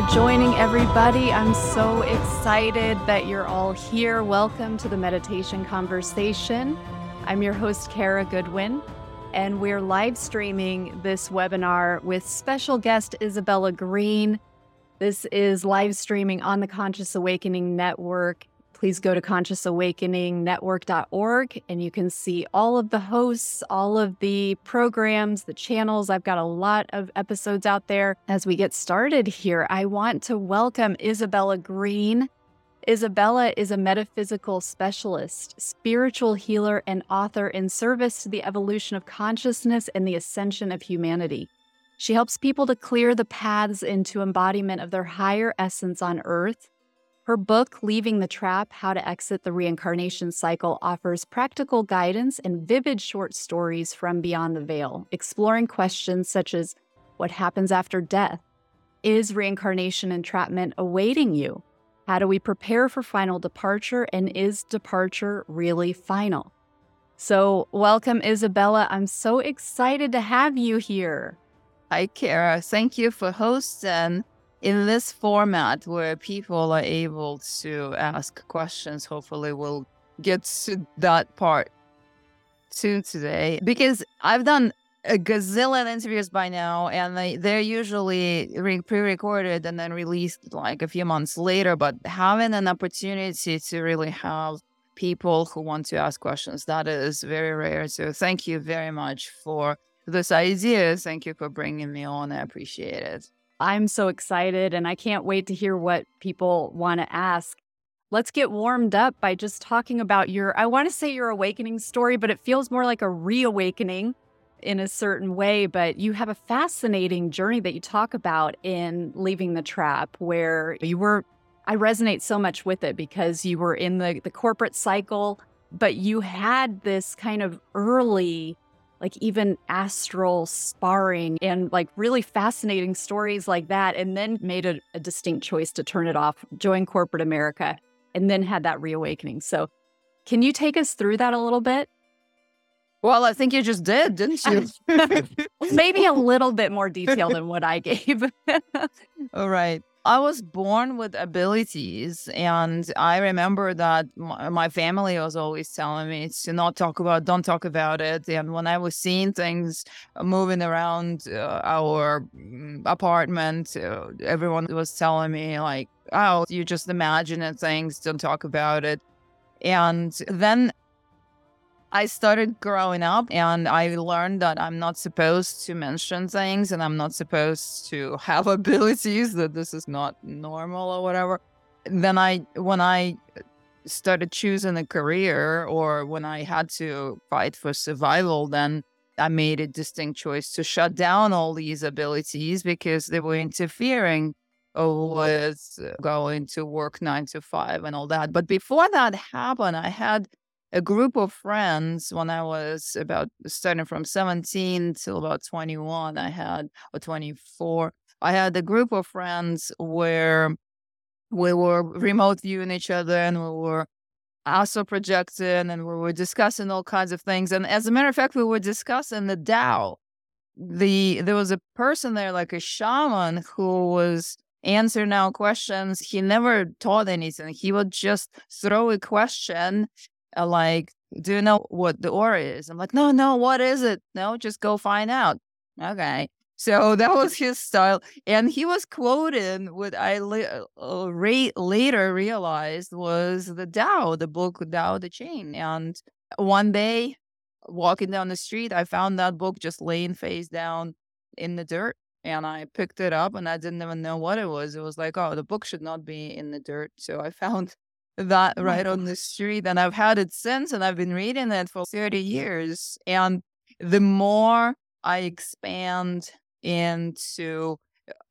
for joining, everybody. I'm so excited that you're all here. Welcome to the Meditation Conversation. I'm your host, Kara Goodwin, and we're live streaming this webinar with special guest Isabella Greene. This is live streaming on the Conscious Awakening Network please go to consciousawakeningnetwork.org and you can see all of the hosts, all of the programs, the channels. I've got a lot of episodes out there. As we get started here, I want to welcome Isabella Greene. Isabella is a metaphysical specialist, spiritual healer, and author in service to the evolution of consciousness and the ascension of humanity. She helps people to clear the paths into embodiment of their higher essence on earth her book, Leaving the Trap How to Exit the Reincarnation Cycle, offers practical guidance and vivid short stories from beyond the veil, exploring questions such as what happens after death? Is reincarnation entrapment awaiting you? How do we prepare for final departure? And is departure really final? So, welcome, Isabella. I'm so excited to have you here. Hi, Kara. Thank you for hosting in this format where people are able to ask questions, hopefully we'll get to that part soon today. Because I've done a gazillion interviews by now and they, they're usually re- pre-recorded and then released like a few months later but having an opportunity to really have people who want to ask questions that is very rare. So thank you very much for this idea. Thank you for bringing me on. I appreciate it I'm so excited and I can't wait to hear what people want to ask. Let's get warmed up by just talking about your, I want to say your awakening story, but it feels more like a reawakening in a certain way. But you have a fascinating journey that you talk about in Leaving the Trap, where you were, I resonate so much with it because you were in the, the corporate cycle, but you had this kind of early like even astral sparring and like really fascinating stories like that. And then made a, a distinct choice to turn it off, join corporate America, and then had that reawakening. So, can you take us through that a little bit? Well, I think you just did, didn't you? Maybe a little bit more detail than what I gave. All right. I was born with abilities, and I remember that my family was always telling me to not talk about, don't talk about it. And when I was seeing things moving around uh, our mm, apartment, uh, everyone was telling me like, "Oh, you just imagine things, don't talk about it." And then I started growing up and I learned that I'm not supposed to mention things and I'm not supposed to have abilities, that this is not normal or whatever. Then I, when I started choosing a career or when I had to fight for survival, then I made a distinct choice to shut down all these abilities because they were interfering with going to work nine to five and all that. But before that happened, I had a group of friends when I was about starting from 17 till about 21, I had, or 24, I had a group of friends where we were remote viewing each other and we were also projecting and we were discussing all kinds of things. And as a matter of fact, we were discussing the Tao. The there was a person there, like a shaman, who was answering our questions. He never taught anything. He would just throw a question uh, like, do you know what the aura is? I'm like, no, no, what is it? No, just go find out. Okay. So that was his style. And he was quoted what I la- uh, re- later realized was the Tao, the book Tao Te Ching. And one day, walking down the street, I found that book just laying face down in the dirt. And I picked it up and I didn't even know what it was. It was like, oh, the book should not be in the dirt. So I found that oh right on the street. And I've had it since, and I've been reading it for 30 years. And the more I expand into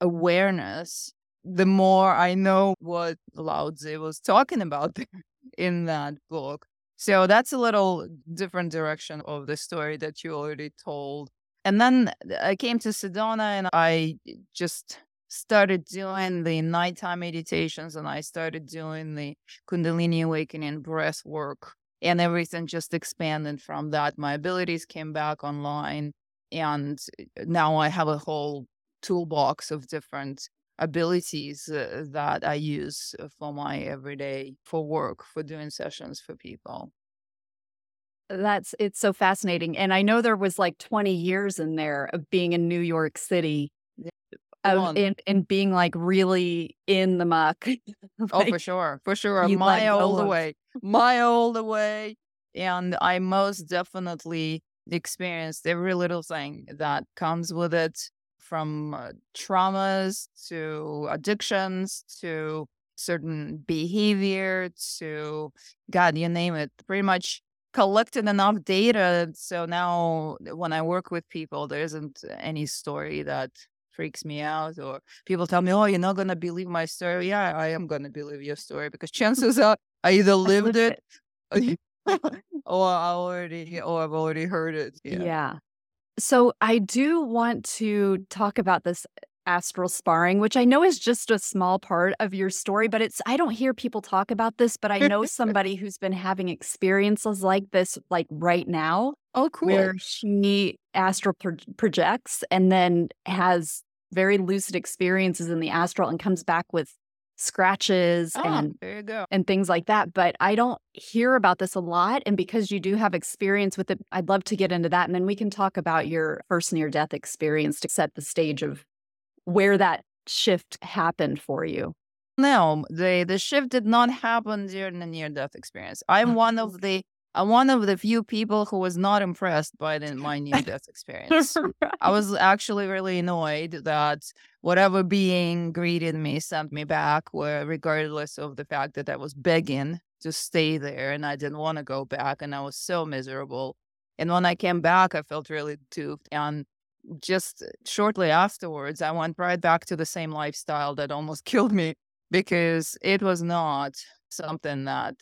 awareness, the more I know what Lao Tzu was talking about in that book. So that's a little different direction of the story that you already told. And then uh, I came to Sedona and I eh, just started doing the nighttime meditations and I started doing the Kundalini awakening breath work and everything just expanded from that. My abilities came back online and now I have a whole toolbox of different abilities uh, that I use for my everyday, for work, for doing sessions for people. That's it's so fascinating. And I know there was like 20 years in there of being in New York City. Of, and, and being like really in the muck. like, oh, for sure. For sure. Mile the way. Mile the way. And I most definitely experienced every little thing that comes with it from uh, traumas to addictions to certain behavior to God, you name it. Pretty much collected enough data. So now when I work with people, there isn't any story that freaks me out or people tell me, oh, you're not going to believe my story. Yeah, I am going to believe your story because chances are I either lived it or I already, or I've already heard it. Yeah. yeah. So I do want to talk about this astral sparring, which I know is just a small part of your story, but it's, I don't hear people talk about this, but I know somebody who's been having experiences like this, like right now. Oh, cool. Where she astral pro- projects and then has very lucid experiences in the astral and comes back with scratches oh, and there you go. and things like that but i don't hear about this a lot and because you do have experience with it i'd love to get into that and then we can talk about your first near death experience to set the stage of where that shift happened for you. No the the shift did not happen during the near death experience. I'm oh, one of the I'm one of the few people who was not impressed by the, my near death experience. right. I was actually really annoyed that whatever being greeted me sent me back, where regardless of the fact that I was begging to stay there and I didn't want to go back, and I was so miserable. And when I came back, I felt really duped. And just shortly afterwards, I went right back to the same lifestyle that almost killed me because it was not something that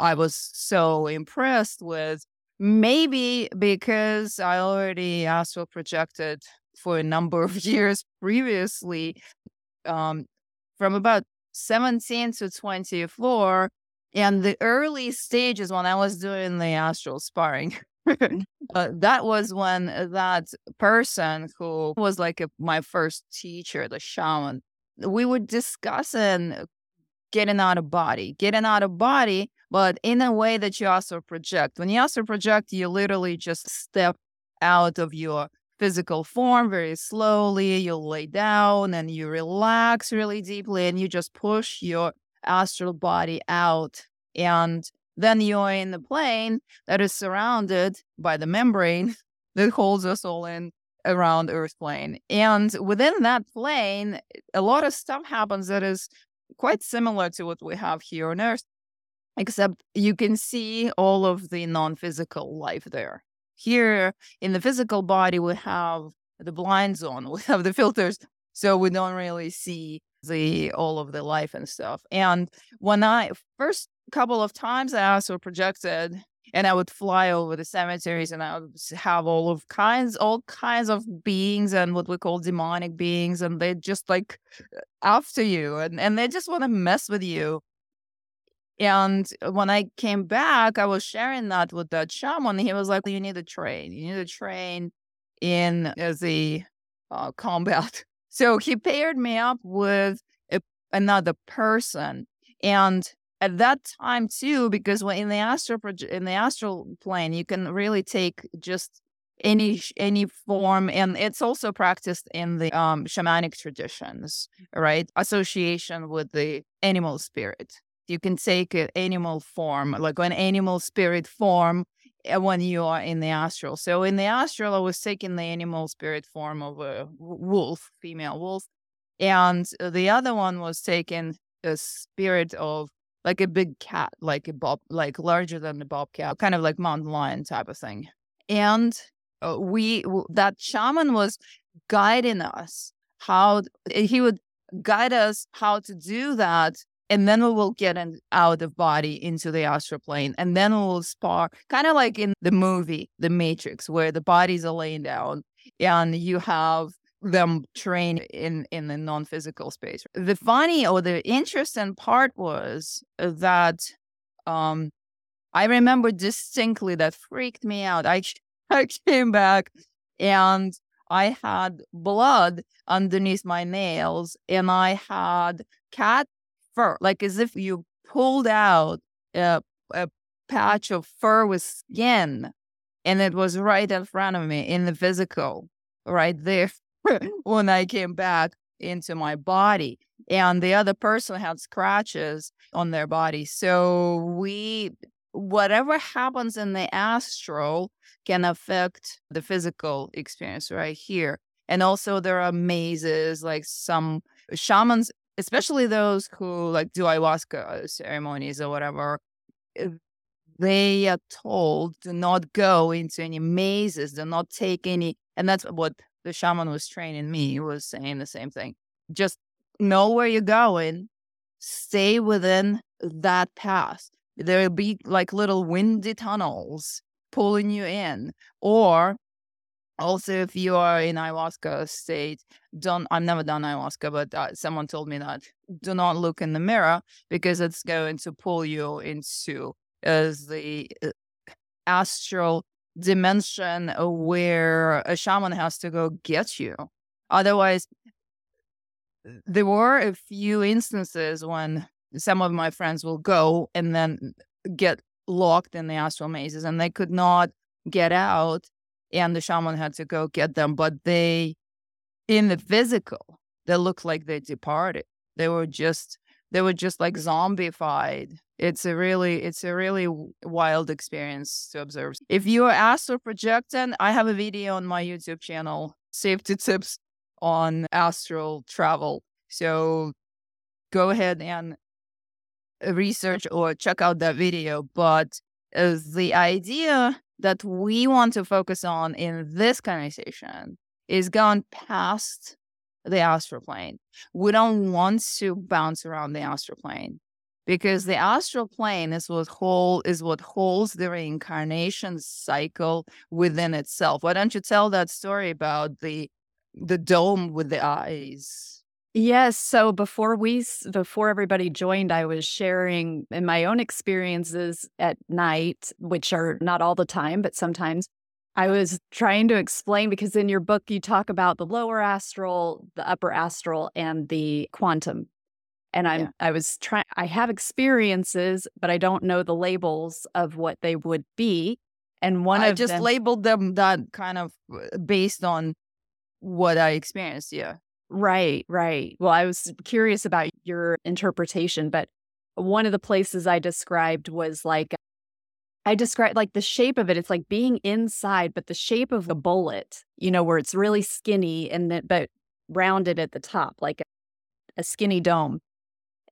I was so impressed with. Maybe because I already astral projected for a number of years previously, um, from about 17 to 24. And the early stages when I was doing the astral sparring, uh, that was when that person who was like a, my first teacher, the shaman, we were discussing getting out of body, getting out of body but in a way that you astral project. When you astral project, you literally just step out of your physical form very slowly. You lay down and you relax really deeply and you just push your astral body out. And then you're in the plane that is surrounded by the membrane that holds us all in around Earth plane. And within that plane, a lot of stuff happens that is quite similar to what we have here on Earth except you can see all of the non-physical life there. Here in the physical body, we have the blind zone, we have the filters, so we don't really see the all of the life and stuff. And when I first couple of times I astral projected and I would fly over the cemeteries and I would have all of kinds, all kinds of beings and what we call demonic beings, and they just like uh, after you and, and they just want to mess with you. And when I came back, I was sharing that with that shaman. He was like, "You need to train. You need to train in as a uh, combat." So he paired me up with a, another person, and at that time too, because when in the astral in the astral plane, you can really take just any any form and it's also practiced in the um shamanic traditions right association with the animal spirit you can take an animal form, like an animal spirit form eh, when you are in the astral. So in the astral, I was taking the animal spirit form of a wolf, female wolf. And the other one was taking a spirit of like a big cat, like a bob, like larger than the bobcat, kind of like mountain lion type of thing. And uh, we, that shaman was guiding us how he would guide us how to do that and then we will get an out of body into the astral plane and then we will spar kind of like in the movie the matrix where the bodies are laying down and you have them train in in the non-physical space. The funny or the interesting part was that um i remember distinctly that freaked me out. I i came back and I had blood underneath my nails and I had cat fur, like as if you pulled out a, a patch of fur with skin and it was right in front of me in the physical, right there when I came back into my body. And the other person had scratches on their body. So we, whatever happens in the astral can affect the physical experience right here. And also, there are mazes, like some shamans, especially those who like do ayahuasca ceremonies or whatever, they are told to not go into any mazes, do not take any. And that's what the shaman was training me, was saying the same thing. Just know where you're going, stay within that path. There'll be like little windy tunnels pulling you in. Or also, if you are in ayahuasca state, don't, I've never done ayahuasca, but uh, someone told me that do not look in the mirror because it's going to pull you into as the uh, astral dimension where a shaman has to go get you. Otherwise, there were a few instances when some of my friends will go and then get locked in the astral mazes and they could not get out and the shaman had to go get them but they in the physical they looked like they departed they were just they were just like zombified it's a really it's a really wild experience to observe if you are astral projecting i have a video on my youtube channel safety tips on astral travel. So go ahead and research or check out that video. But uh, the idea that we want to focus on in this conversation is gone past the astral plane. We don't want to bounce around the astral plane because the astral plane is what hold is what holds the reincarnation cycle within itself. Why don't you tell that story about the the dome with the eyes. Yes. So before we, before everybody joined, I was sharing in my own experiences at night, which are not all the time, but sometimes I was trying to explain because in your book, you talk about the lower astral, the upper astral, and the quantum. And I'm, yeah. I was trying, I have experiences, but I don't know the labels of what they would be. And one I of just them, labeled them that kind of uh, based on what I experienced. Yeah. Right, right. Well, I was curious about your interpretation, but one of the places I described was like, I described like the shape of it. It's like being inside, but the shape of a bullet, you know, where it's really skinny and then, but rounded at the top, like a, a skinny dome.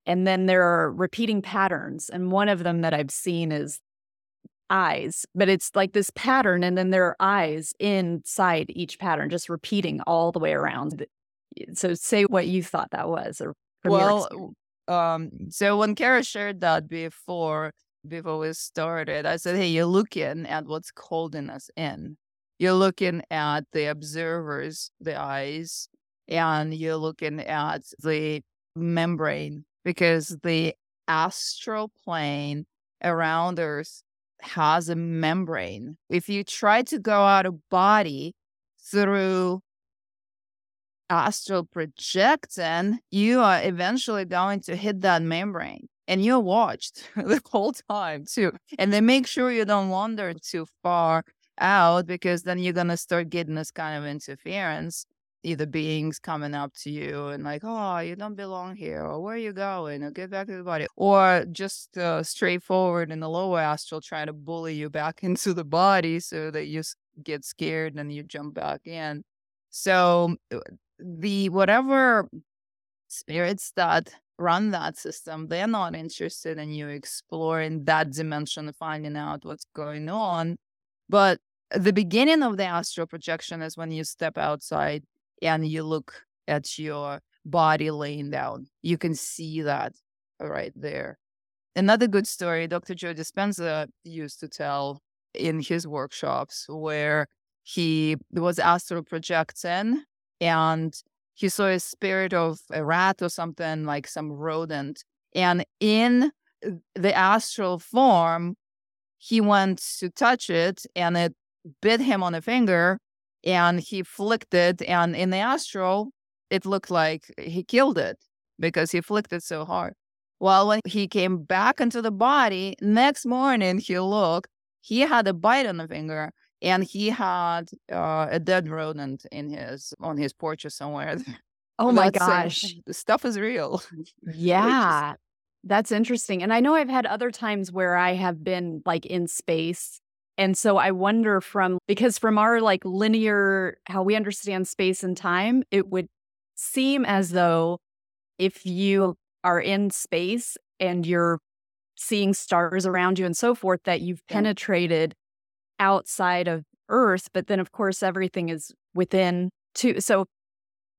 And then there are repeating patterns. And one of them that I've seen is eyes, but it's like this pattern, and then there are eyes inside each pattern, just repeating all the way around. So, say what you thought that was, or well, um, so when Kara shared that before before we started, I said, "Hey, you're looking at what's holding us in. You're looking at the observers, the eyes, and you're looking at the membrane because the astral plane around Earth has a membrane. If you try to go out of body through astral projection, you are eventually going to hit that membrane. And you're watched the whole time too. And they make sure you don't wander too far out because then you're going to start getting this kind of interference either beings coming up to you and like, oh, you don't belong here, or where are you going, or get back to the body, or just uh, straightforward in the lower astral trying to bully you back into the body so that you get scared and you jump back in. So uh, the whatever spirits that run that system, they're not interested in you exploring that dimension, finding out what's going on. But the beginning of the astral projection is when you step outside and you look at your body laying down. You can see that right there. Another good story Dr. Joe Dispenza used to tell in his workshops where he was astral projecting and he saw a spirit of a rat or something like some rodent. And in the astral form, he went to touch it and it bit him on the finger and he flicked it. And in the astral, it looked like he killed it because he flicked it so hard. Well, when he came back into the body, next morning he looked, he had a bite on the finger and he had uh, a dead rodent in his on his porch or somewhere. Oh my gosh. The stuff is real. Yeah. That's interesting. And I know I've had other times where I have been like in space. And so I wonder from because from our like linear how we understand space and time, it would seem as though if you are in space and you're seeing stars around you and so forth, that you've yeah. penetrated outside of Earth. But then, of course, everything is within too. So,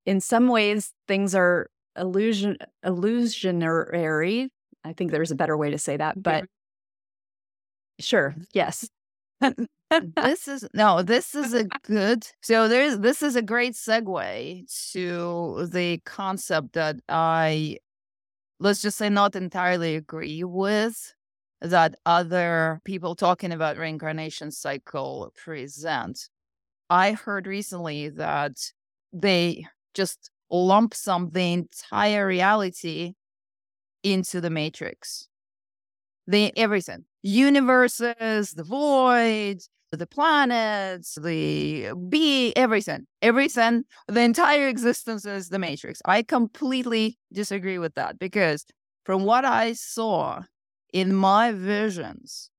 in some ways, things are illusion illusionary. I think there's a better way to say that, but sure, yes. this is no, this is a good. So there's this is a great segue to the concept that I let's just say not entirely agree with that other people talking about reincarnation cycle present. I heard recently that they just lump some the entire reality into the matrix. The everything. Universes, the void, the planets, the be everything, everything, the entire existence is the matrix. I completely disagree with that because from what I saw in my visions,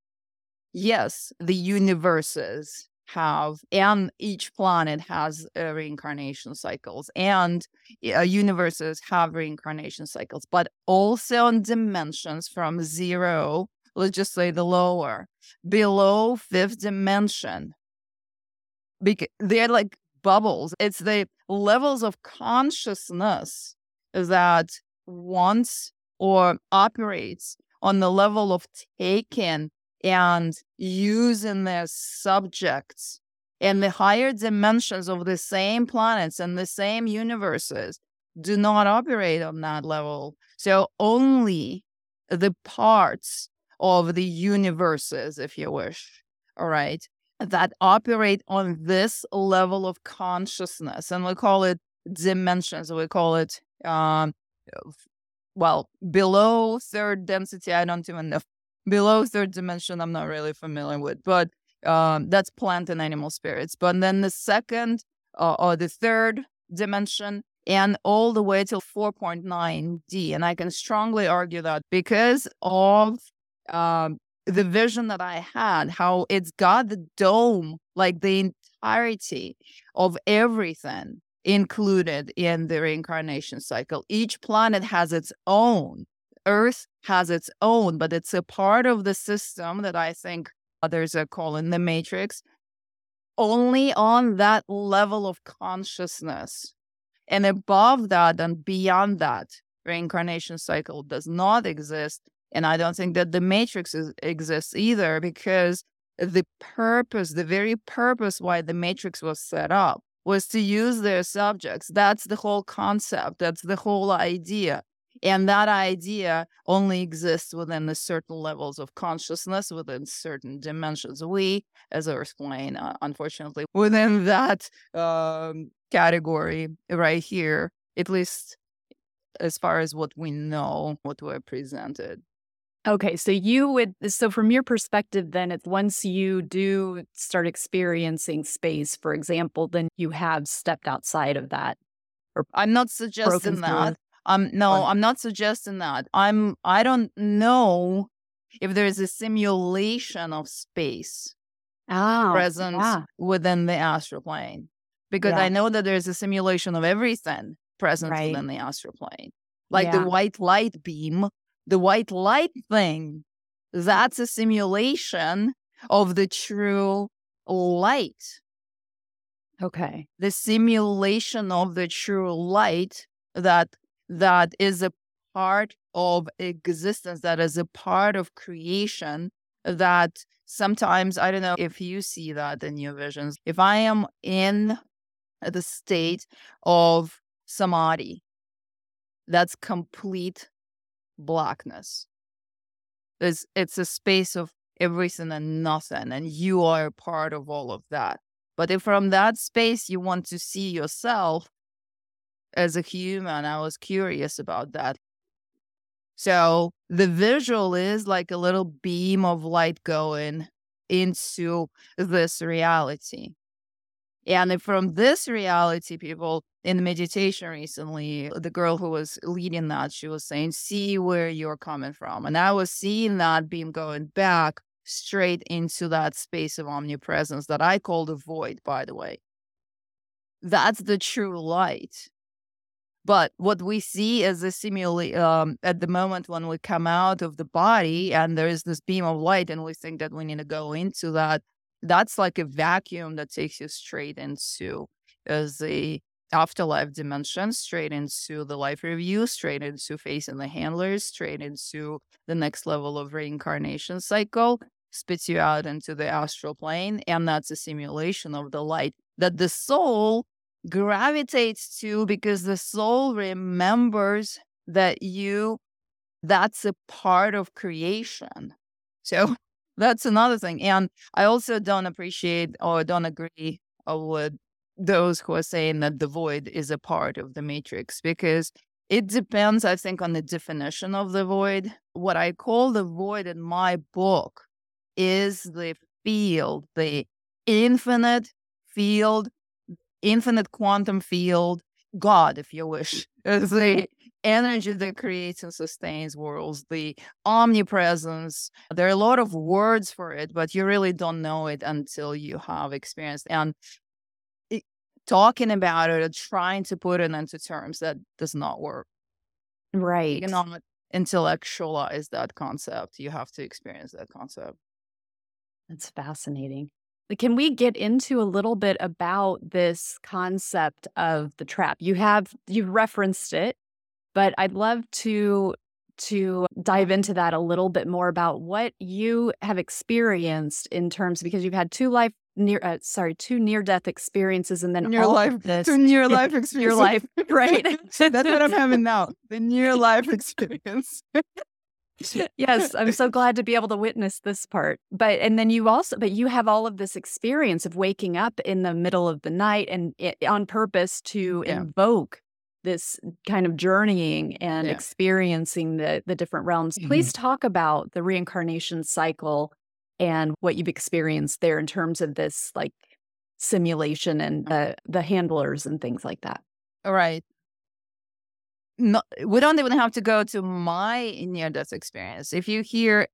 yes, the universes have, and each planet has uh, reincarnation cycles, and uh, universes have reincarnation cycles, but also in dimensions from zero let's just say the lower, below fifth dimension. Because they're like bubbles. It's the levels of consciousness that wants or operates on the level of taking and using their subjects and the higher dimensions of the same planets and the same universes do not operate on that level. So only the parts of the universes, if you wish, all right, that operate on this level of consciousness. And we call it dimensions. We call it, um, well, below third density. I don't even know. Below third dimension, I'm not really familiar with, but um, that's plant and animal spirits. But then the second uh, or the third dimension and all the way till 4.9D. And I can strongly argue that because of um, the vision that I had, how it's got the dome, like the entirety of everything included in the reincarnation cycle. Each planet has its own. Earth has its own, but it's a part of the system that I think others are calling the matrix. Only on that level of consciousness. And above that and beyond that, reincarnation cycle does not exist and I don't think that the matrix is, exists either because the purpose, the very purpose why the matrix was set up was to use their subjects. That's the whole concept. That's the whole idea. And that idea only exists within the certain levels of consciousness, within certain dimensions. We, as Earth plane, uh, unfortunately, within that um, category right here, at least as far as what we know, what we're presented. Okay, so you would so from your perspective then it's once you do start experiencing space for example then you have stepped outside of that or I'm not suggesting that. Um no, or, I'm not suggesting that. I'm I don't know if there's a simulation of space oh, present yeah. within the astral plane because yeah. I know that there's a simulation of everything present right. within the astral plane. Like yeah. the white light beam the white light thing, that's a simulation of the true light. Okay. The simulation of the true light that that is a part of existence, that is a part of creation that sometimes I don't know if you see that in your visions. If I am in the state of samadhi, that's complete blackness. It's it's a space of everything and nothing, and you are a part of all of that. But if from that space you want to see yourself as a human, I was curious about that. So the visual is like a little beam of light going into this reality. And from this reality, people in meditation recently, the girl who was leading that, she was saying, see where you're coming from. And I was seeing that beam going back straight into that space of omnipresence that I call the void, by the way. That's the true light. But what we see as a simulate um, at the moment when we come out of the body and there is this beam of light and we think that we need to go into that, that's like a vacuum that takes you straight into a afterlife dimension, straight into the life review, straight into facing the handlers, straight into the next level of reincarnation cycle, spits you out into the astral plane. And that's a simulation of the light that the soul gravitates to because the soul remembers that you that's a part of creation so that's another thing and i also don't appreciate or don't agree with those who are saying that the void is a part of the matrix because it depends i think on the definition of the void. What i call the void in my book is the field the infinite field infinite quantum field, God, if you wish, energy that creates and sustains worlds, the omnipresence. There are a lot of words for it, but you really don't know it until you have experienced. And it, talking about it or trying to put it into terms that does not work. Right. You cannot intellectualize that concept. You have to experience that concept. That's fascinating. Can we get into a little bit about this concept of the trap? You have you've referenced it, but I'd love to to dive into that a little bit more about what you have experienced in terms because you've had two life near uh, sorry two near death experiences and then near life this two near life experience your life right that's what i'm having now the near life experience yes, I'm so glad to be able to witness this part. But and then you also but you have all of this experience of waking up in the middle of the night and it, on purpose to yeah. invoke this kind of journeying and yeah. experiencing the the different realms. Mm-hmm. Please talk about the reincarnation cycle and what you've experienced there in terms of this like simulation and uh, the handlers and things like that. All right no, we don't even have to go to my near death experience. If you hear,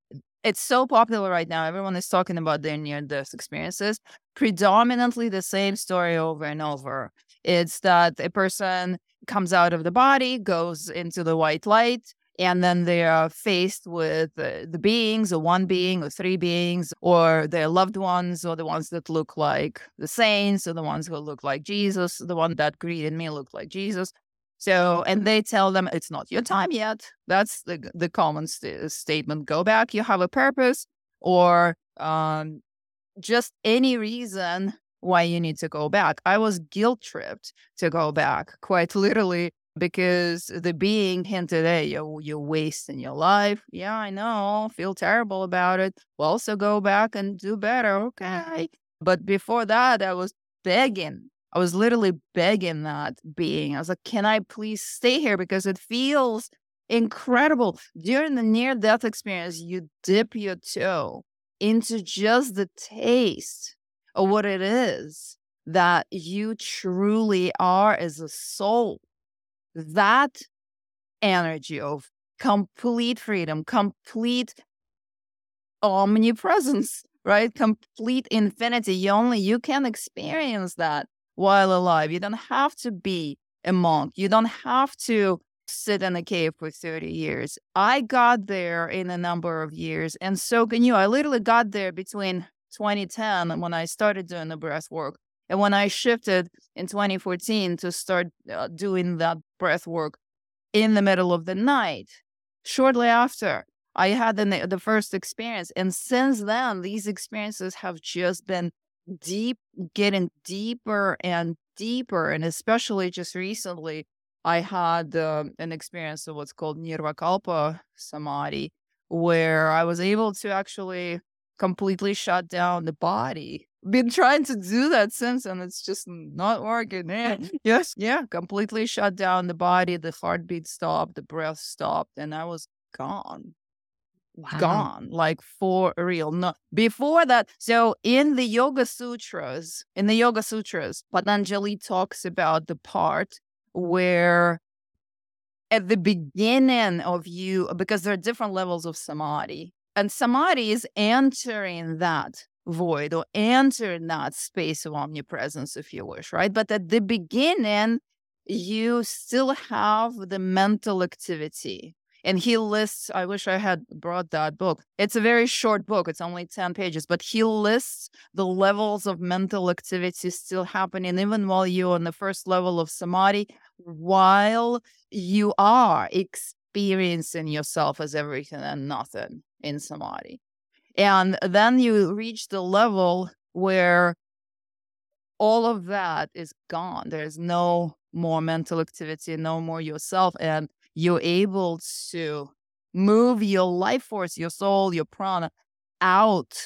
it's so popular right now. Everyone is talking about their near death experiences. Predominantly the same story over and over. It's that a person comes out of the body, goes into the white light, and then they are faced with uh, the beings, or one being, or three beings, or their loved ones, or the ones that look like the saints, or the ones who look like Jesus. The one that greeted me looked like Jesus. So, and they tell them it's not your time yet. That's the the common st- statement. Go back. You have a purpose, or um, just any reason why you need to go back. I was guilt tripped to go back, quite literally, because the being hinted, "Hey, you you're wasting your life." Yeah, I know. Feel terrible about it. Well, so go back and do better. Okay. But before that, I was begging I was literally begging that being. I was like, can I please stay here? Because it feels incredible. During the near death experience, you dip your toe into just the taste of what it is that you truly are as a soul. That energy of complete freedom, complete omnipresence, right? Complete infinity. You only you can experience that while alive. You don't have to be a monk. You don't have to sit in a cave for 30 years. I got there in a number of years, and so can you. I literally got there between 2010 when I started doing the breath work and when I shifted in 2014 to start uh, doing that breath work in the middle of the night. Shortly after, I had the, the first experience. And since then, these experiences have just been deep, getting deeper and deeper. And especially just recently, I had uh, an experience of what's called Nirvikalpa Samadhi, where I was able to actually completely shut down the body been trying to do that since and it's just not working. Yeah. Yes. Yeah. Completely shut down the body. The heartbeat stopped. The breath stopped. And I was gone. Wow. Gone. Like for real. No before that. So in the Yoga Sutras, in the Yoga Sutras, Patanjali talks about the part where at the beginning of you, because there are different levels of samadhi. And samadhi is entering that void or enter that space of omnipresence, if you wish, right? But at the beginning, you still have the mental activity. And he lists, I wish I had brought that book. It's a very short book, it's only 10 pages, but he lists the levels of mental activity still happening, even while you're on the first level of samadhi, while you are experiencing yourself as everything and nothing in samadhi. And then you reach the level where all of that is gone. There's no more mental activity, no more yourself. And you're able to move your life force, your soul, your prana out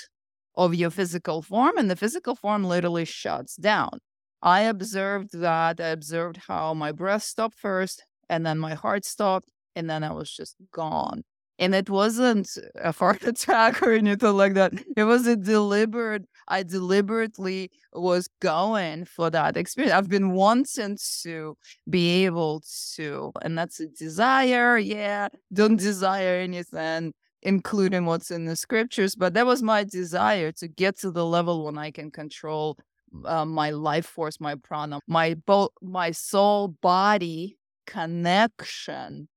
of your physical form. And the physical form literally shuts down. I observed that. I observed how my breath stopped first, and then my heart stopped, and then I was just gone. And it wasn't a heart attack or anything like that. It was a deliberate, I deliberately was going for that experience. I've been wanting to be able to, and that's a desire. Yeah. Don't desire anything, including what's in the scriptures. But that was my desire to get to the level when I can control uh, my life force, my prana, my both my soul body connection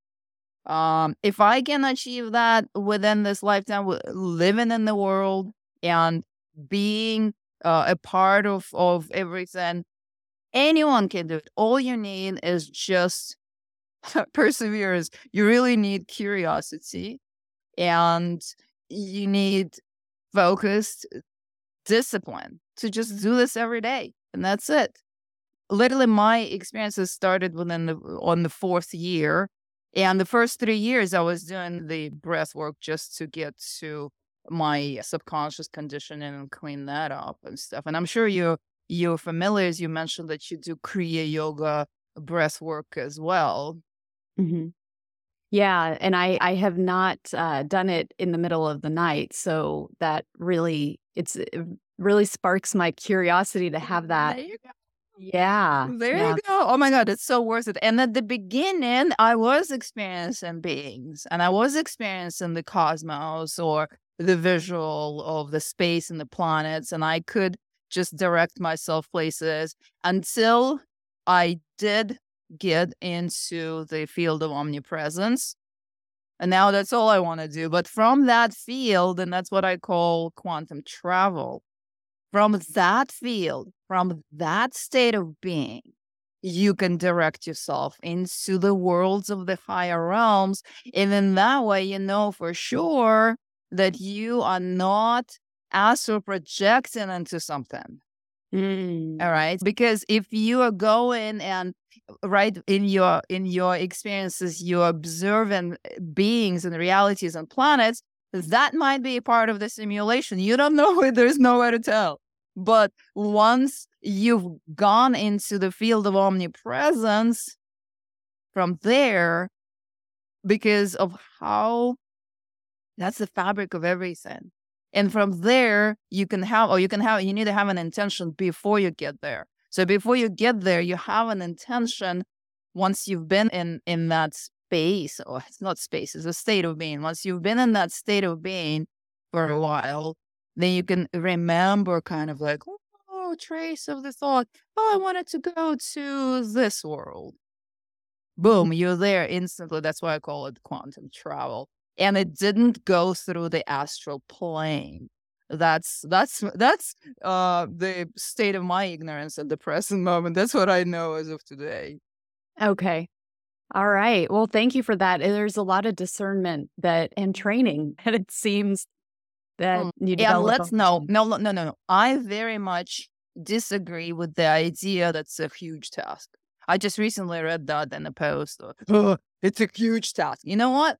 um, if I can achieve that within this lifetime, living in the world and being uh, a part of of everything, anyone can do it. All you need is just perseverance. You really need curiosity, and you need focused discipline to just do this every day, and that's it. Literally, my experiences started within the on the fourth year and the first three years, I was doing the breath work just to get to my subconscious conditioning and clean that up and stuff. And I'm sure you're you're familiar, as you mentioned that you do Kriya Yoga breath work as well. Mm-hmm. Yeah, and I I have not uh, done it in the middle of the night, so that really it's it really sparks my curiosity to have that yeah. There Yeah. you go. Oh my God, it's so worth it. And at the beginning, I was experiencing beings and I was experiencing the cosmos or the visual of the space and the planets. And I could just direct myself places until I did get into the field of omnipresence. And now that's all I want to do. But from that field, and that's what I call quantum travel, from that field, from that state of being, you can direct yourself into the worlds of the higher realms. And in that way, you know for sure that you are not astral projecting into something. Mm. All right. Because if you are going and right in your in your experiences, you're observing beings and realities and planets, that might be part of the simulation. You don't know it. There's nowhere to tell. But once you've gone into the field of omnipresence, from there, because of how that's the fabric of everything. And from there, you can have, or you can have, you need to have an intention before you get there. So before you get there, you have an intention once you've been in in that space, or it's not space, it's a state of being. Once you've been in that state of being for a while, then you can remember kind of like, oh, trace of the thought. Oh, I wanted to go to this world. Boom, you're there instantly. That's why I call it quantum travel. And it didn't go through the astral plane. That's that's that's uh the state of my ignorance at the present moment. That's what I know as of today. Okay. All right. Well, thank you for that. There's a lot of discernment that and training that it seems that Mm. you develop let's over no, no, no, no, no. I very much disagree with the idea that's a huge task. I just recently read that in a post. "Oh, it's a huge task. You know what?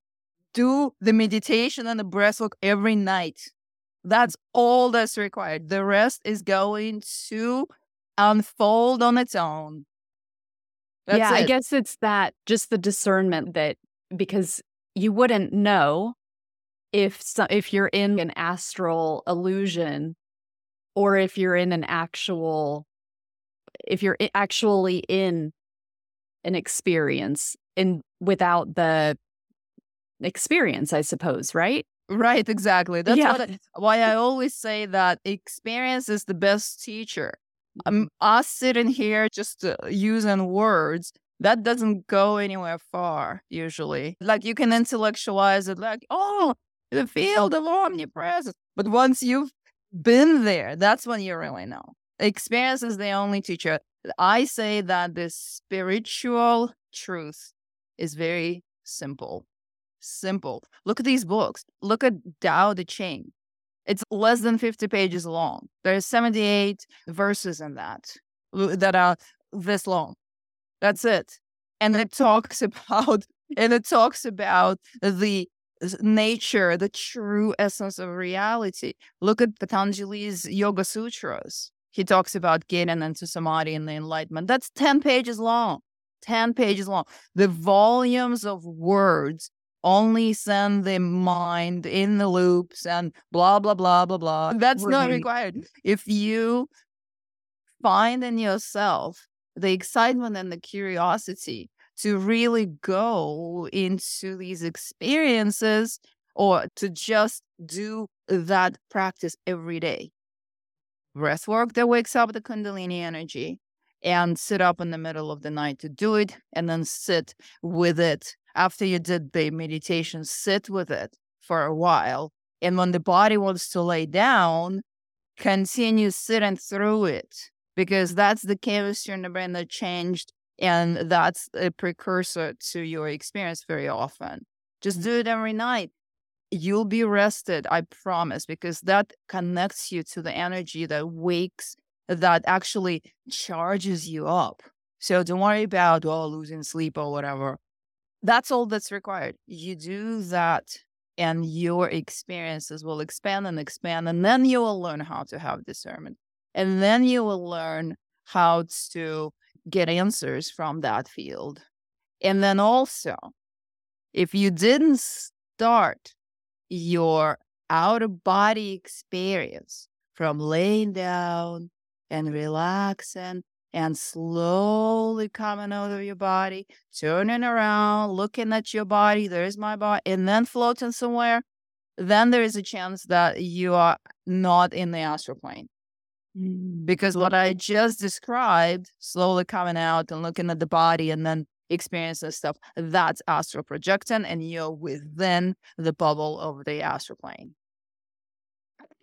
Do the meditation and the breath work every night. That's all that's required. The rest is going to unfold on its own. That's yeah, it. I guess it's that just the discernment that because you wouldn't know if so, if you're in an astral illusion or if you're in an actual if you're actually in an experience in without the experience i suppose right? Right exactly. That's yeah. what I, why i always say that experience is the best teacher. Um, us sitting here just uh, using words that doesn't go anywhere far usually. Like you can intellectualize it like oh the field of omnipresence but once you've been there, that's when you really know. Experience is the only teacher. I say that the spiritual truth is very simple. Simple. Look at these books. Look at Tao Te Ching. It's less than 50 pages long. There's 78 verses in that that are this long. That's it. And it talks about and it talks about the nature, the true essence of reality. Look at Patanjali's Yoga Sutras. He talks about getting into samadhi and the enlightenment. That's 10 pages long. 10 pages long. The volumes of words only send the mind in the loops and blah, blah, blah, blah, blah. That's right. not required. If you find in yourself the excitement and the curiosity to really go into these experiences or to just do that practice every day. Breath work that wakes up the Kundalini energy and sit up in the middle of the night to do it and then sit with it. After you did the meditation, sit with it for a while. And when the body wants to lay down, continue sitting through it because that's the chemistry in the brain that changed and that's a precursor to your experience very often. Just do it every night. You'll be rested, I promise, because that connects you to the energy that wakes, that actually charges you up. So don't worry about, oh, losing sleep or whatever. That's all that's required. You do that, and your experiences will expand and expand. And then you will learn how to have discernment. And then you will learn how to get answers from that field. And then also, if you didn't start your out of body experience from laying down and relaxing and slowly coming out of your body, turning around, looking at your body, there's my body, and then floating somewhere, then there is a chance that you are not in the astral plane. Mm. Because what I just described, slowly coming out and looking at the body and then experiencing stuff, that's astral projecting and you're within the bubble of the astral plane.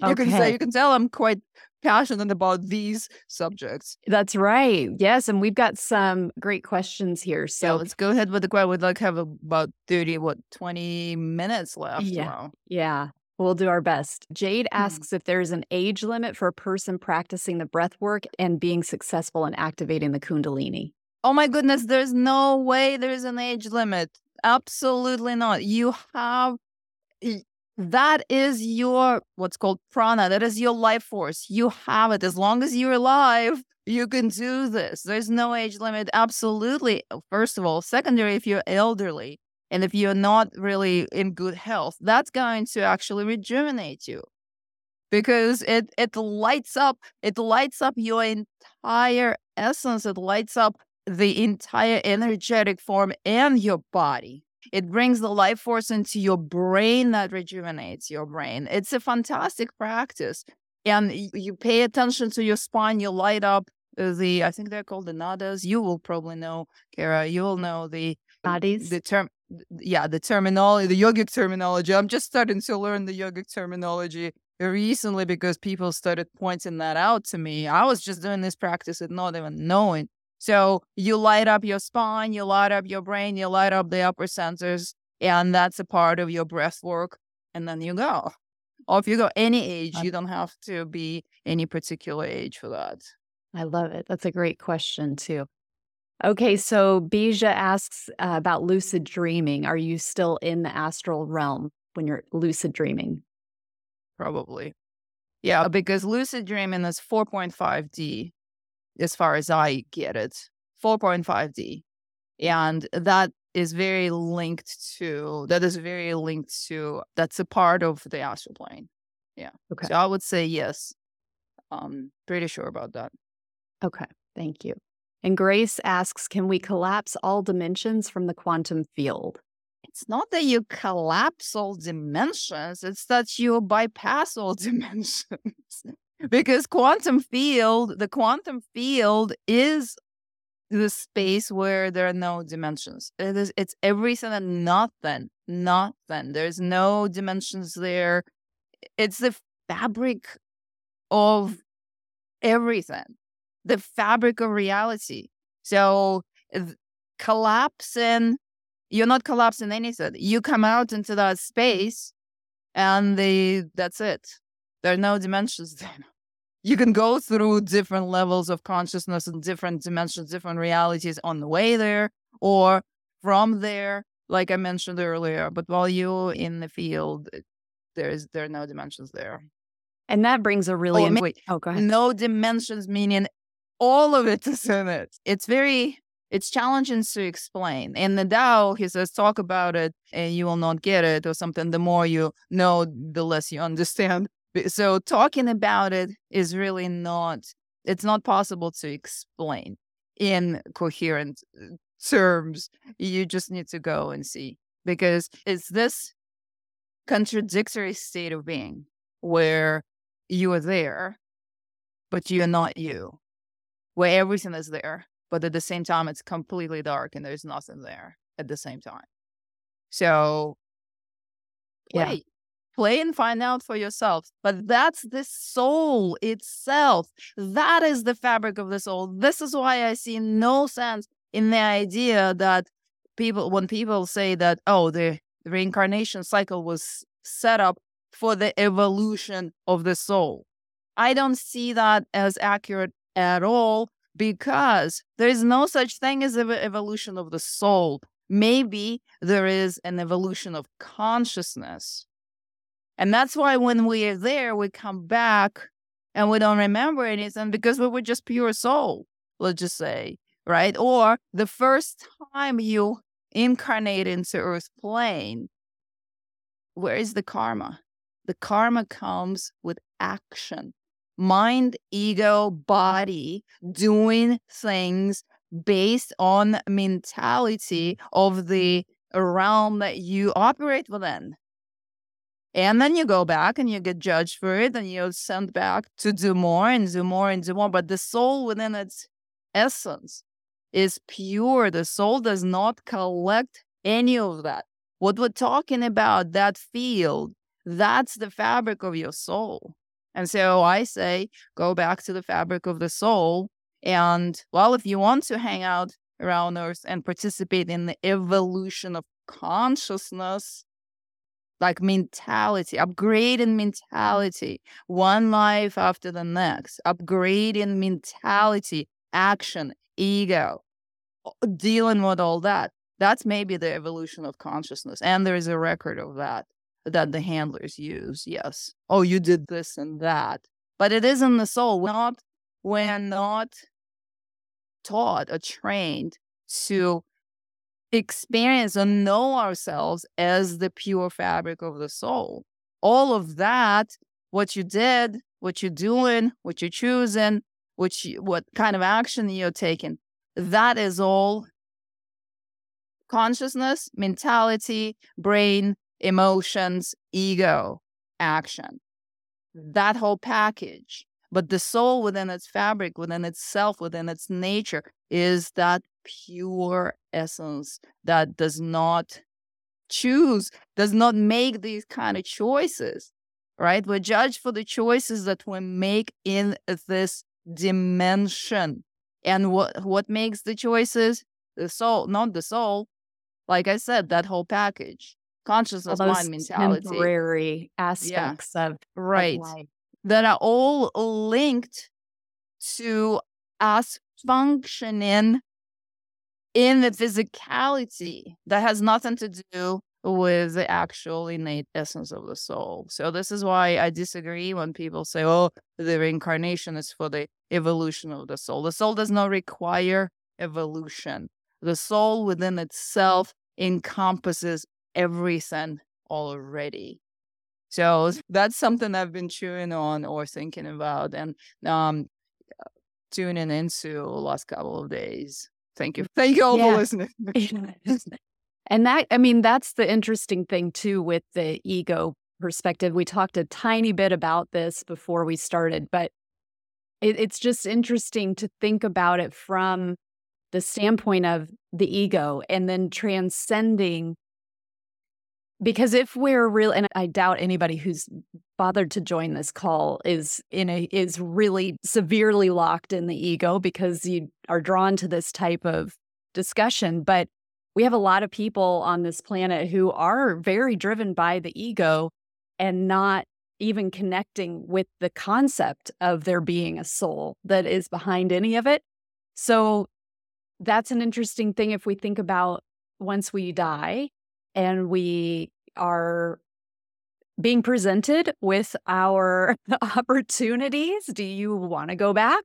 Okay. You can say you can tell I'm quite passionate about these subjects. That's right. Yes, and we've got some great questions here. So yeah, let's go ahead with the question. We'd like have about 30, what, 20 minutes left. Yeah. Yeah. We'll do our best. Jade mm-hmm. asks mm-hmm. if there's an age limit for a person practicing the breath work and being successful in activating the Kundalini. Oh my goodness, there's no way there's an age limit. Absolutely not. You have that is your what's called prana, that is your life force. You have it. As long as you're alive, you can do this. There's no age limit. Absolutely. First of all, secondary, if you're elderly, and if you're not really in good health, that's going to actually rejuvenate you because it it lights up it lights up your entire essence it lights up the entire energetic form and your body. It brings the life force into your brain that rejuvenates your brain. It's a fantastic practice and you pay attention to your spine you light up the i think they're called the nadas you will probably know kara you will know the bodies the term yeah, the terminology, the yogic terminology. I'm just starting to learn the yogic terminology recently because people started pointing that out to me. I was just doing this practice and not even knowing. So you light up your spine, you light up your brain, you light up the upper centers, and that's a part of your breath work. And then you go. Or if you go any age, you don't have to be any particular age for that. I love it. That's a great question, too. Okay, so Bija asks uh, about lucid dreaming. Are you still in the astral realm when you're lucid dreaming? Probably. Yeah, because lucid dreaming is 4.5D as far as I get it. 4.5D. And that is very linked to that is very linked to that's a part of the astral plane. Yeah. Okay. So I would say yes. Um pretty sure about that. Okay. Thank you. And Grace asks Can we collapse all dimensions from the quantum field? It's not that you collapse all dimensions, it's that you bypass all dimensions. because quantum field, the quantum field is the space where there are no dimensions. It is it's everything and nothing. Nothing. There's no dimensions there. It's the fabric of everything. The fabric of reality. So collapsing you're not collapsing anything. You come out into that space and the that's it. There are no dimensions there you can go through different levels of consciousness and different dimensions, different realities on the way there or from there, like I mentioned earlier. But while you're in the field, there's there are no dimensions there. And that brings a really oh, in- wait, oh go ahead. No dimensions meaning all of it is in it. It's very it's challenging to explain. In the Tao, he says, talk about it and you will not get it or something. The more you know, the less you understand. So talking about it is really not, it's not possible to explain in coherent uh, terms. You just need to go and see because it's this contradictory state of being where you are there, but you're not you, where everything is there, but at the same time, it's completely dark and there's nothing there at the same time. So, Yeah. play and find out for yourself. But that's the soul itself. That is the fabric of the soul. This is why I see no sense in the idea that people, when people say that, oh, the reincarnation cycle was set up for the evolution of the soul. I don't see that as accurate at all because there is no such thing as an evolution of the soul. Maybe there is an evolution of consciousness. And that's why when we are there, we come back and we don't remember anything because we were just pure soul, let's just say, right? Or the first time you incarnate into Earth plane, where is the karma? The karma comes with action. Mind, ego, body doing things based on mentality of the realm that you operate within. And then you go back and you get judged for it and you're sent back to do more and do more and do more. But the soul within its essence is pure. The soul does not collect any of that. What we're talking about, that field, that's the fabric of your soul. And so I say, go back to the fabric of the soul. And well, if you want to hang out around Earth and participate in the evolution of consciousness, like mentality, upgrading mentality, one life after the next, upgrading mentality, action, ego, dealing with all that. That's maybe the evolution of consciousness. And there is a record of that that the handlers use. Yes. Oh, you did this and that. But it is in the soul. We're not, we're not taught or trained to experience and know ourselves as the pure fabric of the soul. All of that, what you did, what you're doing, what you're choosing, which you, what kind of action you're taking, that is all consciousness, mentality, brain, emotions, ego, action. That whole package. But the soul within its fabric, within itself, within its nature, is that pure essence that does not choose, does not make these kind of choices, right? We're judged for the choices that we make in this dimension. And what what makes the choices? The soul, not the soul. Like I said, that whole package. Consciousness, mind, mentality. Temporary aspects yeah. of right. Of that are all linked to us functioning in the physicality that has nothing to do with the actual innate essence of the soul. So this is why I disagree when people say, "Oh, the reincarnation is for the evolution of the soul." The soul does not require evolution. The soul within itself encompasses everything already. So that's something I've been chewing on or thinking about and um, tuning into the last couple of days. Thank you. Thank you all yeah. for listening. And that, I mean, that's the interesting thing too with the ego perspective. We talked a tiny bit about this before we started, but it, it's just interesting to think about it from the standpoint of the ego and then transcending. Because if we're real, and I doubt anybody who's bothered to join this call is in a is really severely locked in the ego because you are drawn to this type of discussion. But we have a lot of people on this planet who are very driven by the ego and not even connecting with the concept of there being a soul that is behind any of it. So that's an interesting thing if we think about once we die and we are being presented with our opportunities. Do you want to go back?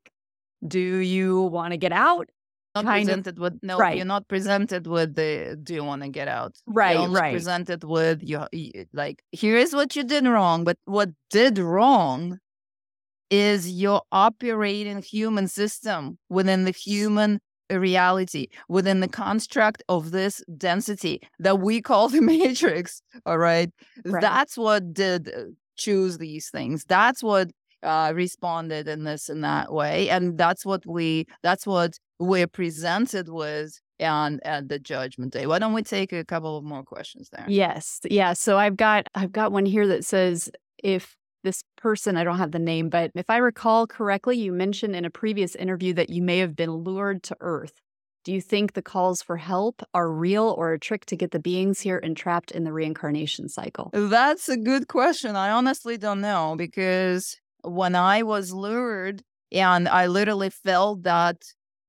Do you want to get out? not presented of, with no right. you're not presented with the do you want to get out right you're right presented with your like here is what you did wrong but what did wrong is your operating human system within the human reality within the construct of this density that we call the matrix all right, right. that's what did uh, choose these things. That's what uh, responded in this and that way and that's what we that's what we're presented with on at the judgment day. Why don't we take a couple of more questions there? Yes. Yeah so i've got i've got one here that says if this person i don't have the name but if i recall correctly you mentioned in a previous interview that you may have been lured to earth do you think the calls for help are real or a trick to get the beings here entrapped in the reincarnation cycle? That's a good question. I honestly don't know because when I was lured and I literally felt that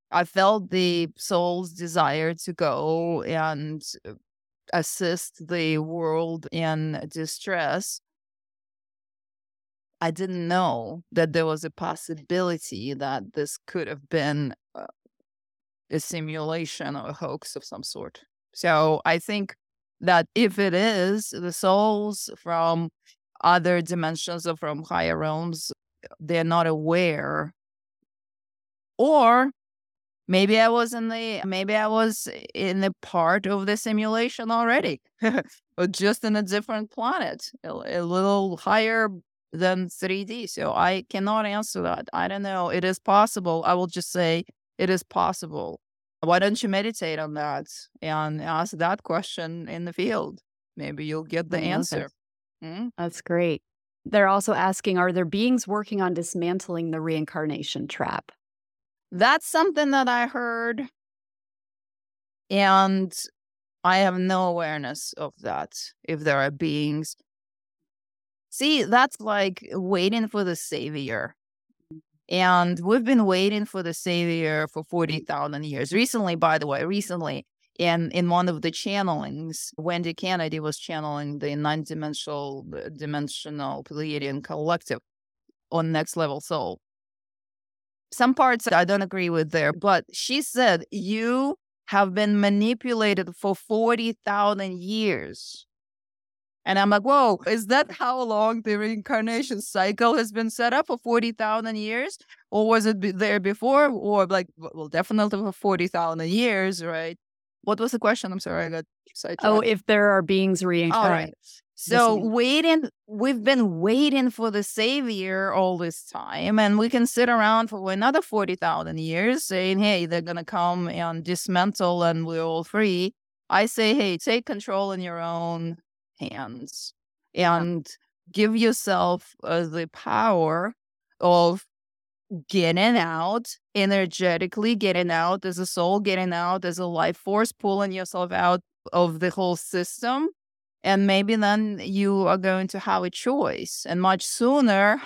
I felt the soul's desire to go and uh, assist the world in distress. I didn't know that there was a possibility that this could have been uh, a simulation or a hoax of some sort. So I think that if it is the souls from other dimensions or from higher realms, they're not aware. Or maybe I was in the maybe I was in the part of the simulation already, or just in a different planet, a, a little higher than 3D. So I cannot answer that. I don't know. It is possible. I will just say it is possible. Why don't you meditate on that and ask that question in the field? Maybe you'll get the answer. Mm-hmm. That's great. They're also asking Are there beings working on dismantling the reincarnation trap? That's something that I heard. And I have no awareness of that, if there are beings. See, that's like waiting for the savior. And we've been waiting for the savior for 40,000 years. Recently, by the way, recently, and in one of the channelings, Wendy Kennedy was channeling the nine-dimensional uh, dimensional Pleiadian collective on Next Level Soul. Some parts I don't agree with there, but she said you have been manipulated for 40,000 years. And I'm like, whoa, is that how long the reincarnation cycle has been set up for 40,000 years? Or was it there before? Or like, well, definitely for 40,000 years, right? What was the question? I'm sorry, I got oh, sidetracked. Oh, if there are beings reincarnated. All right. So waiting, we've been waiting for the savior all this time, and we can sit around for another forty thousand years, saying, "Hey, they're gonna come and dismantle, and we're all free." I say, "Hey, take control in your own hands and give yourself uh, the power of getting out energetically getting out. There's a soul getting out. There's a life force pulling yourself out of the whole system and maybe then you are going to have a choice and much sooner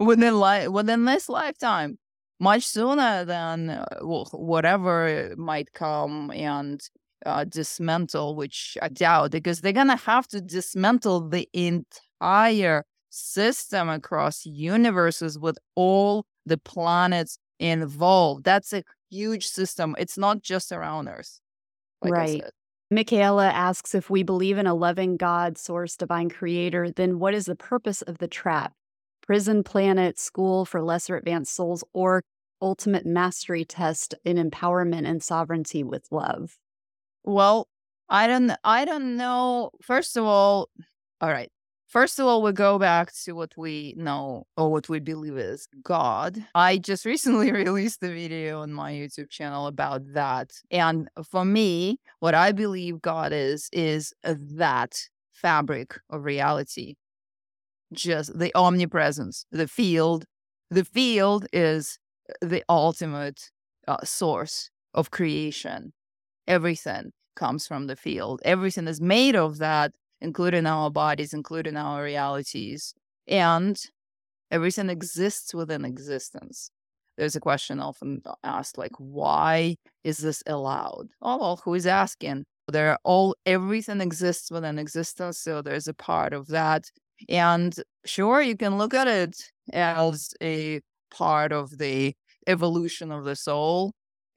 within li- within this lifetime much sooner than uh, whatever might come and uh, dismantle, which I doubt, because they're going to have to dismantle the entire system across universes with all the planets involved. That's a huge system. It's not just around Earth. Like right. Michaela asks if we believe in a loving God, source, divine creator, then what is the purpose of the trap? Prison planet, school for lesser advanced souls, or ultimate mastery test in empowerment and sovereignty with love? Well, I don't I don't know. First of all, all right. First of all, we go back to what we know or what we believe is God. I just recently released a video on my YouTube channel about that. And for me, what I believe God is, is that fabric of reality, just the omnipresence, the field. The field is the ultimate uh, source of creation. Everything comes from the field, everything is made of that including our bodies, including our realities. And everything exists within existence. There's a question often asked, like, why is this allowed? Oh, well, who is asking? There all everything exists within existence, so there's a part of that. And sure, you can look at it as a part of the evolution of the soul.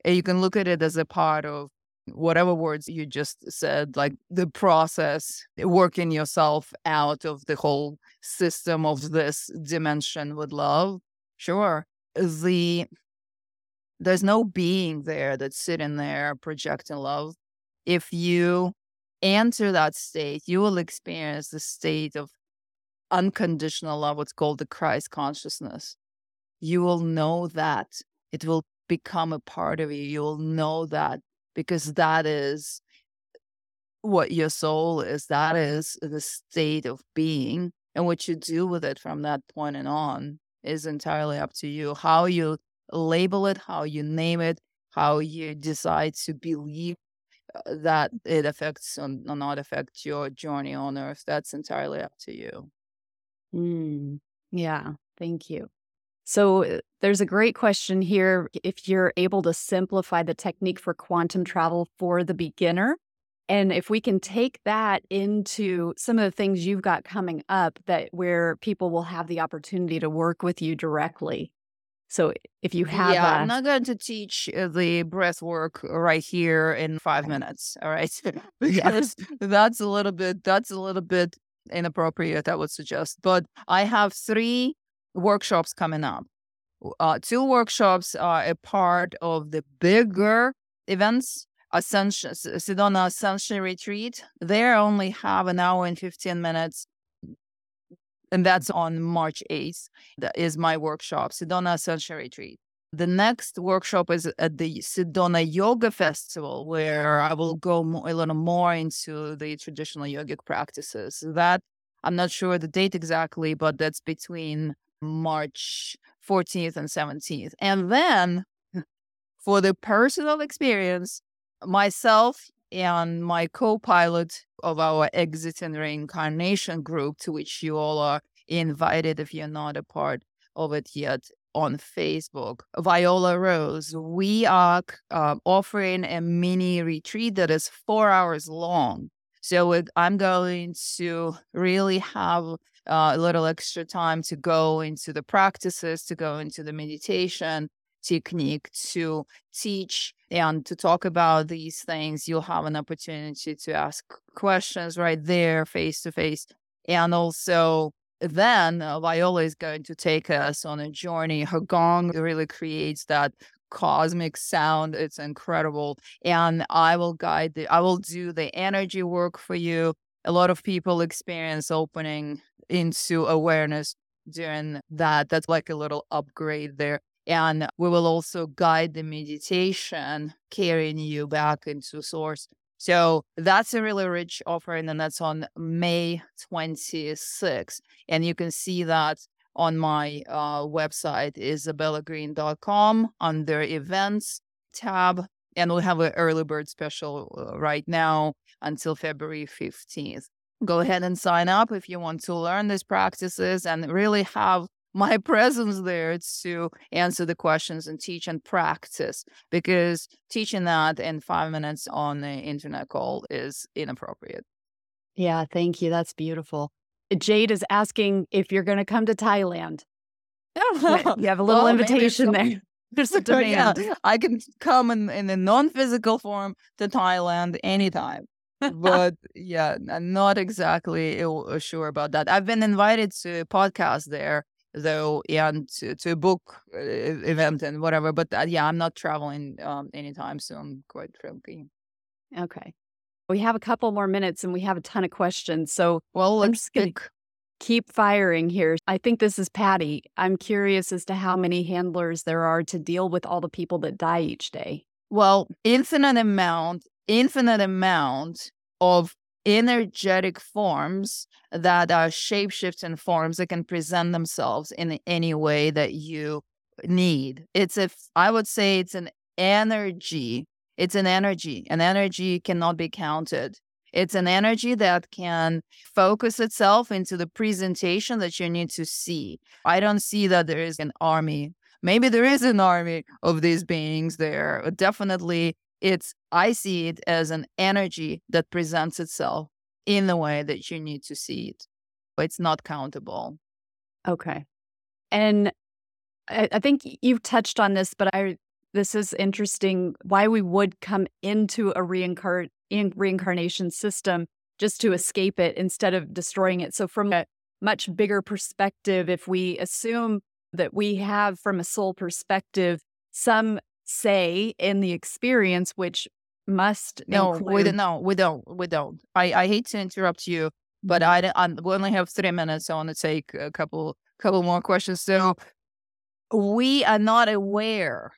You can look at it as a part of whatever words you just said, like the process, eh, working yourself out of the whole system of this dimension with love. Sure. The there's no being there that's sitting there projecting love. If you enter that state, you will experience the state of unconditional love, what's called the Christ consciousness. You will know that. It will become a part of you. You will know that because that is what your soul is. That is the state of being. And what you do with it from that point and on is entirely up to you. How you label it, how you name it, how you decide to believe uh, that it affects or not affect your journey on earth, that's entirely up to you. Mm, yeah, thank you. So uh, there's a great question here. If you're able to simplify the technique for quantum travel for the beginner, and if we can take that into some of the things you've got coming up that where people will have the opportunity to work with you directly. So if you have Yeah, i am not going to teach uh, the breath work right here in 5 minutes, all right? because that's a little bit that's a little bit inappropriate I would suggest. But I have 3 workshops coming up. Uh, two workshops are a part of the bigger events. Ascension, Sedona Ascension Retreat. There only have an hour and 15 minutes. And that's on March 8th. That is my workshop, Sedona Ascension Retreat. The next workshop is at the Sedona Yoga Festival, where I will go a little more into the traditional yogic practices. That I'm not sure the date exactly, but that's between March 14th and 17th. And then for the personal experience, myself and my co pilot of our Exit and Reincarnation group, to which you all are invited if you're not a part of it yet on Facebook, Viola Rose, we are uh, offering a mini retreat that is four hours long. So I'm going to really have uh, a little extra time to go into the practices, to go into the meditation technique, to teach and to talk about these things. You'll have an opportunity to ask questions right there, face to face. And also, then uh, Viola is going to take us on a journey. Her gong really creates that cosmic sound. It's incredible. And I will guide the, I will do the energy work for you. A lot of people experience opening into awareness during that. That's like a little upgrade there. And we will also guide the meditation, carrying you back into source. So that's a really rich offering, and that's on May 26th. And you can see that on my uh, website, isabellagreene.com, under events tab. And we have an early bird special uh, right now until February 15th go ahead and sign up if you want to learn these practices and really have my presence there to answer the questions and teach and practice because teaching that in five minutes on the internet call is inappropriate. Yeah, thank you. That's beautiful. Jade is asking if you're going to come to Thailand. you have a little well, invitation there. There's a demand. yeah, I can come in, in a non physical form to Thailand anytime. but yeah, I'm not exactly uh, sure about that. I've been invited to a podcast there though and to, to a book uh, event and whatever but uh, yeah i'm not traveling um, anytime soon quite frankly okay we have a couple more minutes and we have a ton of questions so well let's keep firing here. I think this is Patty. I'm curious as to how many handlers there are to deal with all the people that die each day. Well, infinite amount, infinite amount of energetic forms that are shapeshifting forms that can present themselves in any way that you need. It's if I would say it's an energy. It's an energy. An energy cannot be counted. It's an energy that can focus itself into the presentation that you need to see. I don't see that there is an army. Maybe there is an army of these beings there. Definitely, it's I see it as an energy that presents itself in the way that you need to see it. It's not countable. Okay. And I, I think you've touched on this, but I this is interesting why we would come into a reincarnate in reincarnation system just to escape it instead of destroying it. So, from a much bigger perspective, if we assume that we have, from a soul perspective, some say in the experience, which must no, include... we don't. No, we don't. We don't. I, I hate to interrupt you, but mm-hmm. I, I we only have three minutes. So I want to take a couple couple more questions. So we are not aware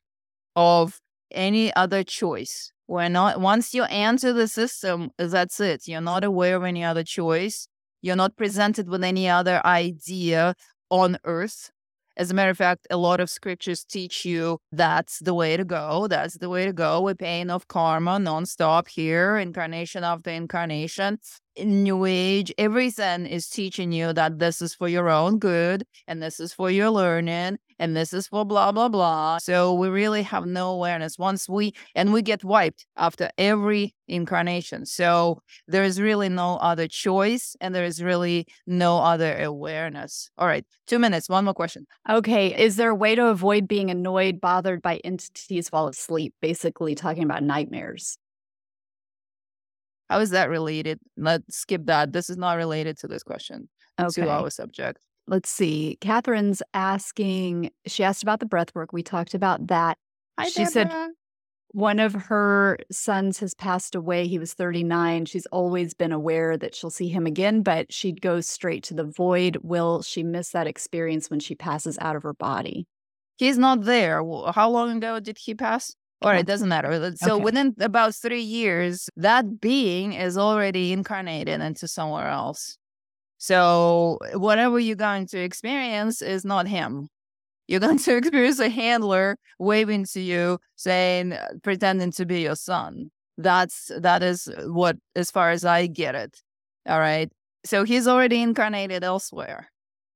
of any other choice we're not, once you enter the system, that's it. You're not aware of any other choice. You're not presented with any other idea on earth. As a matter of fact, a lot of scriptures teach you that's the way to go. That's the way to go. We're paying off karma nonstop here, incarnation after incarnation. In New Age, everything is teaching you that this is for your own good and this is for your learning and this is for blah blah blah. So we really have no awareness. Once we and we get wiped after every incarnation. So there is really no other choice and there is really no other awareness. All right two minutes one more question. Okay is there a way to avoid being annoyed bothered by entities while asleep? Basically talking about nightmares how is that related let's skip that this is not related to this question okay. to our subject let's see. Catherine's asking, she asked about the breath work. We talked about that. Hi, she Deborah. said one of her sons has passed away. He was 39. She's always been aware that she'll see him again, but she'd go straight to the void. Will she miss that experience when she passes out of her body? He's not there. How long ago did he pass? All right, it doesn't matter. So okay. within about three years, that being is already incarnated into somewhere else. So whatever you're going to experience is not him. You're going to experience a handler waving to you, saying, uh, pretending to be your son. That's that is what, as far as I get it. All right. So he's already incarnated elsewhere.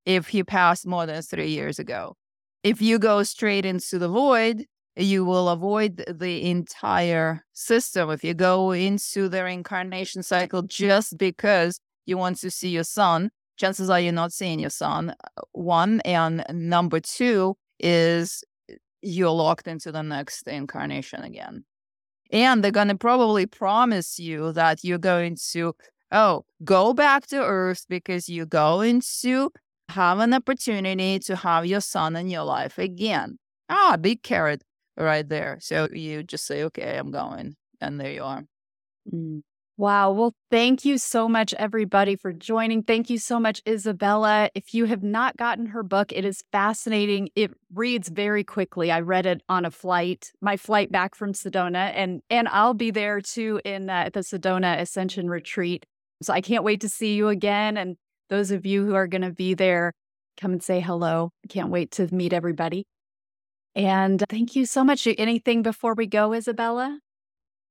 If he passed more than three years ago, if you go straight into the void, you will avoid the entire system. If you go into the reincarnation cycle just because you want to see your son, chances are you're not seeing your son. Uh, one. And number two is you're locked into the next incarnation again. And they're going to probably promise you that you're going to, oh, go back to Earth because you're going to have an opportunity to have your son in your life again. Ah, big carrot right there. So you just say, okay, I'm going. And there you are. Mm. Wow. Well, thank you so much, everybody, for joining. Thank you so much, Isabella. If you have not gotten her book, it is fascinating. It reads very quickly. I read it on a flight, my flight back from Sedona, and and I'll be there too in uh, the Sedona Ascension Retreat. So I can't wait to see you again. And those of you who are going to be there, come and say hello. I can't wait to meet everybody. And thank you so much. Anything before we go, Isabella?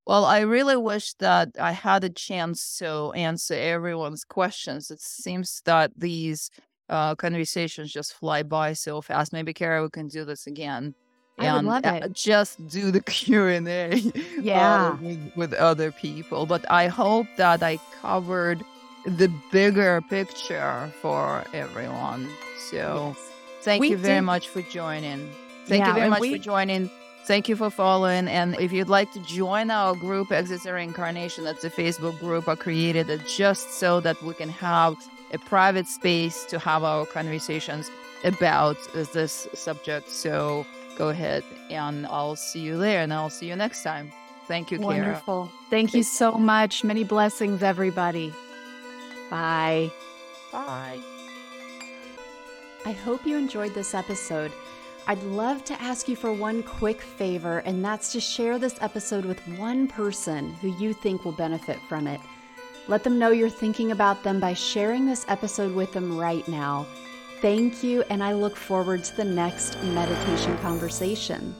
Well, I really wish that I had a chance to answer everyone's questions. It seems that these uh, conversations just fly by so fast. Maybe Kara, we can do this again. I would love uh, it. just do the Q and A, Yeah. with, with other people. But I hope that I covered the bigger picture for everyone. So Yes. thank We you very did- much for joining. Thank Yeah, you very much we- for joining. Thank you for following. And if you'd like to join our group, Exit Reincarnation, that's a Facebook group I created just so that we can have a private space to have our conversations about this subject. So go ahead and I'll see you there and I'll see you next time. Thank you, Kara. Wonderful. Thank you so much. Many blessings, everybody. Bye. Bye. I hope you enjoyed this episode. I'd love to ask you for one quick favor, and that's to share this episode with one person who you think will benefit from it. Let them know you're thinking about them by sharing this episode with them right now. Thank you, and I look forward to the next meditation conversation.